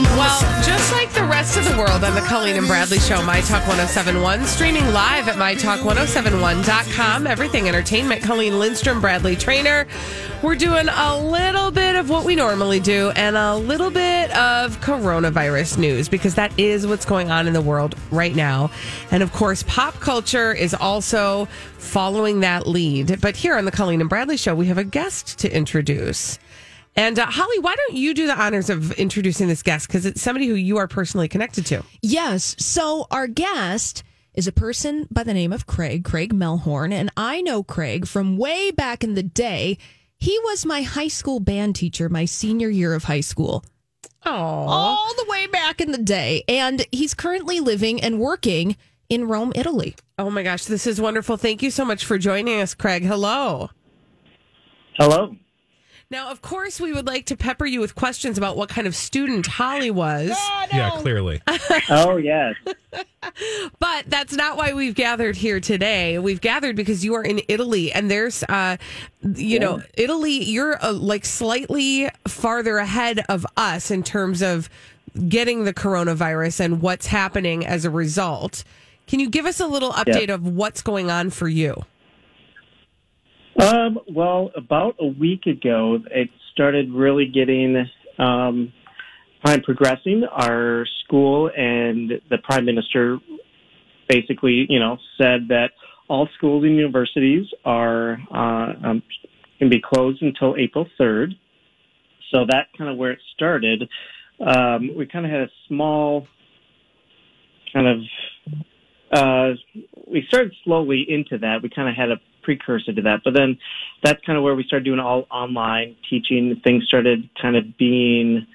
Well, just like the rest of the world on the Colleen and Bradley Show, My Talk 1071, streaming live at MyTalk1071.com. Everything Entertainment. Colleen Lindstrom, Bradley Traynor. We're doing a little bit of what we normally do and a little bit of coronavirus news because that is what's going on in the world right now. And of course, pop culture is also following that lead. But here on the Colleen and Bradley Show, we have a guest to introduce. And uh, Holly, why don't you do the honors of introducing this guest? Because it's somebody who you are personally connected to. Yes. So our guest is a person by the name of Craig, Craig Melhorn. And I know Craig from way back in the day. He was my high school band teacher my senior year of high school. Oh, All the way back in the day. And he's currently living and working in Rome, Italy. oh my gosh, this is wonderful. Thank you so much for joining us, Craig. Hello. Hello. Now, of course, we would like to pepper you with questions about what kind of student Holly was, Yeah, clearly. Oh yes. but that's not why we've gathered here today. We've gathered because you are in Italy, and there's, uh, you know, Italy. You're uh, like slightly farther ahead of us in terms of getting the coronavirus and what's happening as a result. Can you give us a little update of what's going on for you? Um, well, about a week ago, it started really getting um, time progressing. Our school and the prime minister basically, you know, said that all schools and universities are uh, um, can be closed until April third. So that kind of where it started. Um, we kind of had a small kind of uh, we started slowly into that. We kind of had a precursor to that, but then that's kind of where we started doing all online teaching. Things started kind of being,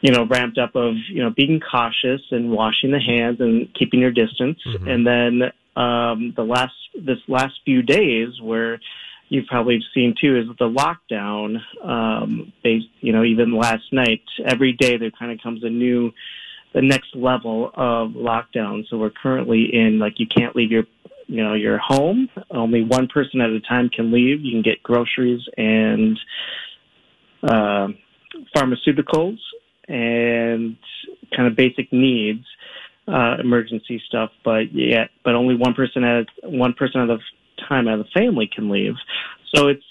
you know, ramped up of you know being cautious and washing the hands and keeping your distance. And then um, the last this last few days where you've probably seen too is the lockdown. Um, based, you know, even last night, every day there kind of comes a new the next level of lockdown. So we're currently in like you can't leave your you know your home. Only one person at a time can leave. You can get groceries and uh, pharmaceuticals and kind of basic needs, uh, emergency stuff. But yeah, but only one person at one person at a time at a family can leave. So it's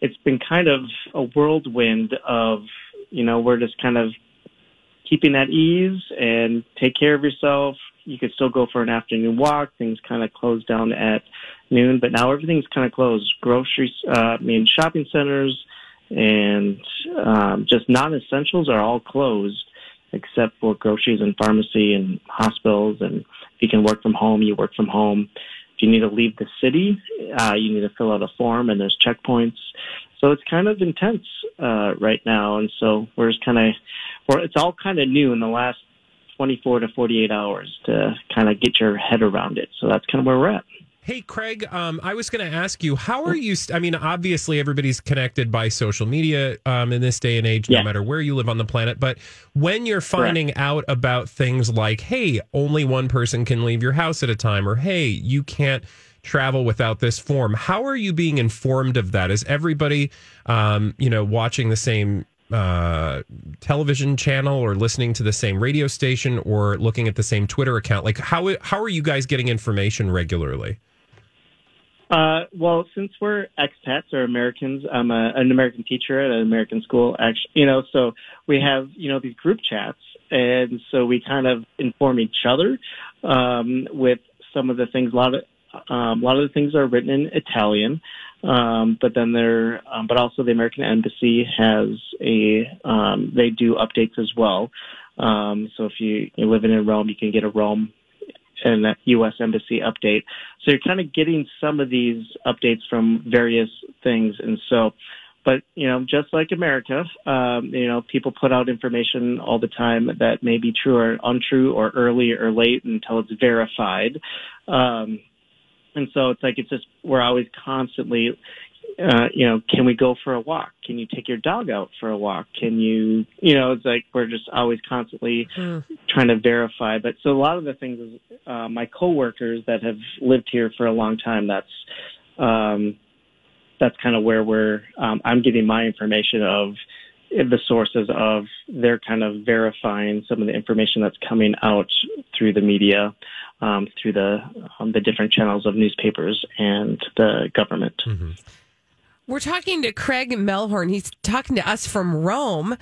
it's been kind of a whirlwind of you know we're just kind of keeping at ease and take care of yourself. You could still go for an afternoon walk. Things kind of closed down at noon, but now everything's kind of closed. Groceries, uh, I mean, shopping centers and um, just non-essentials are all closed except for groceries and pharmacy and hospitals. And if you can work from home, you work from home. If you need to leave the city, uh, you need to fill out a form and there's checkpoints. So it's kind of intense uh, right now, and so we're just kind of, well, it's all kind of new in the last 24 to 48 hours to kind of get your head around it. So that's kind of where we're at. Hey, Craig, um, I was going to ask you, how are you? St- I mean, obviously, everybody's connected by social media um, in this day and age, no Yeah. matter where you live on the planet. But when you're finding out about things like, hey, only one person can leave your house at a time, or hey, you can't travel without this form, how are you being informed of that? Is everybody, um, you know, watching the same uh television channel or listening to the same radio station or looking at the same Twitter account like how how are you guys getting information regularly Uh, well, since we're expats or Americans, I'm a, an American teacher at an American school. Actually, you know, so we have you know these group chats, and so we kind of inform each other um, with some of the things. A lot of um, a lot of the things are written in Italian, um, but then there, um, but also the American Embassy has a um, they do updates as well. Um, so if you, you're living in Rome, you can get a Rome and U.S. Embassy update. So you're kind of getting some of these updates from various things, and so. But you know, just like America, um, you know, people put out information all the time that may be true or untrue, or early or late until it's verified. Um, and so it's like it's just we're always constantly uh, you know, can we go for a walk? Can you take your dog out for a walk? Can you, you know, it's like we're just always constantly mm. trying to verify. But so a lot of the things is uh, my coworkers that have lived here for a long time. That's um, that's kind of where we're. Um, I'm getting my information of the sources of they're kind of verifying some of the information that's coming out through the media, um, through the um, the different channels of newspapers and the government. Mm-hmm. We're talking to Craig Melhorn. He's talking to us from Rome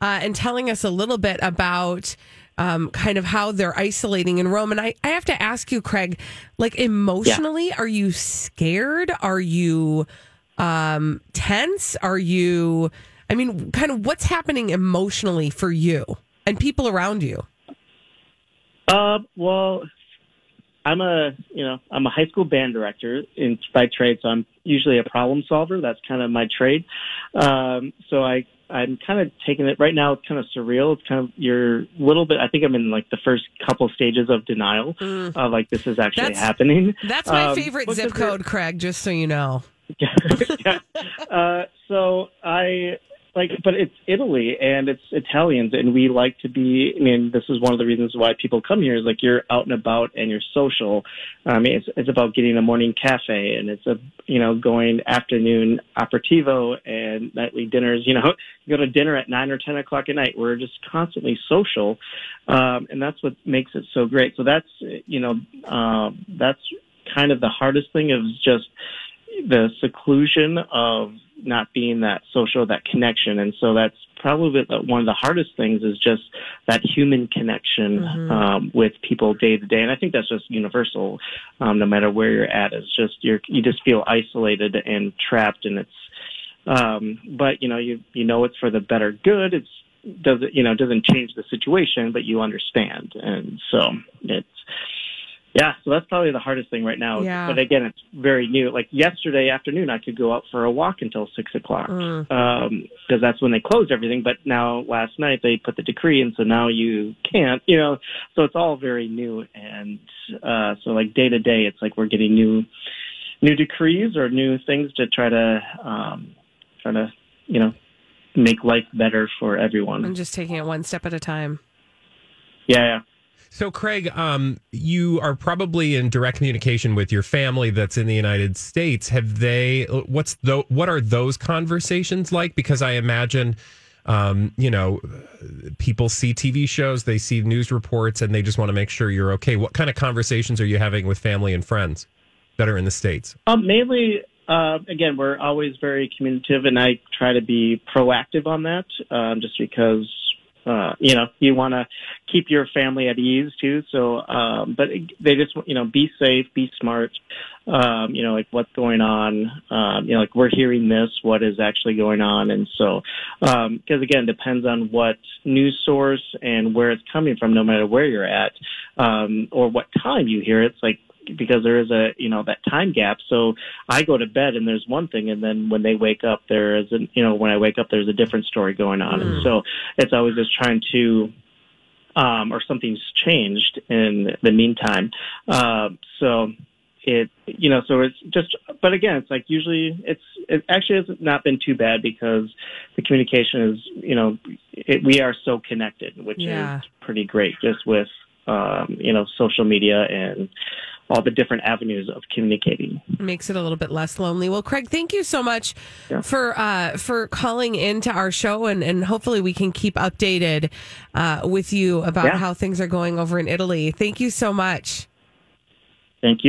uh, and telling us a little bit about um, kind of how they're isolating in Rome. And I, I have to ask you, Craig, like emotionally, yeah. are you scared? Are you um, tense? Are you, I mean, kind of what's happening emotionally for you and people around you? Uh, well, I'm a you know I'm a high school band director in by trade, so I'm usually a problem solver. That's kind of my trade. Um, so I I'm kind of taking it right now. It's kind of surreal. It's kind of you're a little bit. I think I'm in like the first couple stages of denial mm. of like this is actually that's, happening. That's my um, favorite zip code, Craig. Just so you know. yeah. Uh, so I like, but it's Italy and it's Italians, and we like to be. I mean, this is one of the reasons why people come here. Is like you're out and about and you're social. I mean, it's it's about getting a morning cafe, and it's a you know going afternoon aperitivo and nightly dinners. You know, you go to dinner at nine or ten o'clock at night. We're just constantly social, um, and that's what makes it so great. So that's you know uh, that's kind of the hardest thing is just the seclusion of not being that social, that connection. And so that's probably one of the hardest things is just that human connection mm-hmm. um, with people day to day. And I think that's just universal, um, no matter where you're at. It's just you're you just feel isolated and trapped, and it's. Um, but you know, you you know it's for the better good. It's doesn't you know doesn't change the situation, but you understand, and so it's yeah, so that's probably the hardest thing right now. Yeah. But again, it's very new. Like yesterday afternoon, I could go out for a walk until six o'clock because mm. um, that's when they closed everything. But now last night they put the decree, and so now you can't. You know, so it's all very new, and uh, so like day to day, it's like we're getting new, new decrees or new things to try to um, try to you know make life better for everyone. And just taking it one step at a time. Yeah. So, Craig, um, you are probably in direct communication with your family that's in the United States. Have they? What's the? What are those conversations like? Because I imagine, um, you know, people see TV shows, they see news reports, and they just want to make sure you're okay. What kind of conversations are you having with family and friends that are in the states? Um, mainly, uh, again, we're always very communicative, and I try to be proactive on that, um, just because uh, you know, you want to keep your family at ease too. So, um, but they just, you know, be safe, be smart. Um, you know, like what's going on. Um, you know, like we're hearing this, what is actually going on, and so because um, again, it depends on what news source and where it's coming from. No matter where you're at um, or what time you hear it, it's like because there is a you know that time gap. So I go to bed and there's one thing, and then when they wake up, there is a you know when I wake up, there's a different story going on, mm. and so it's always just trying to. Um, or something's changed in the meantime. Uh, so it you know so it's just but again it's like usually it's it actually has not been too bad because the communication is you know it, we are so connected which yeah. is pretty great just with um, you know social media and all the different avenues of communicating. Makes it a little bit less lonely. Well, Craig, thank you so much yeah. for uh, for calling into our show, and, and hopefully we can keep updated uh, with you about yeah. how things are going over in Italy. Thank you so much. Thank you.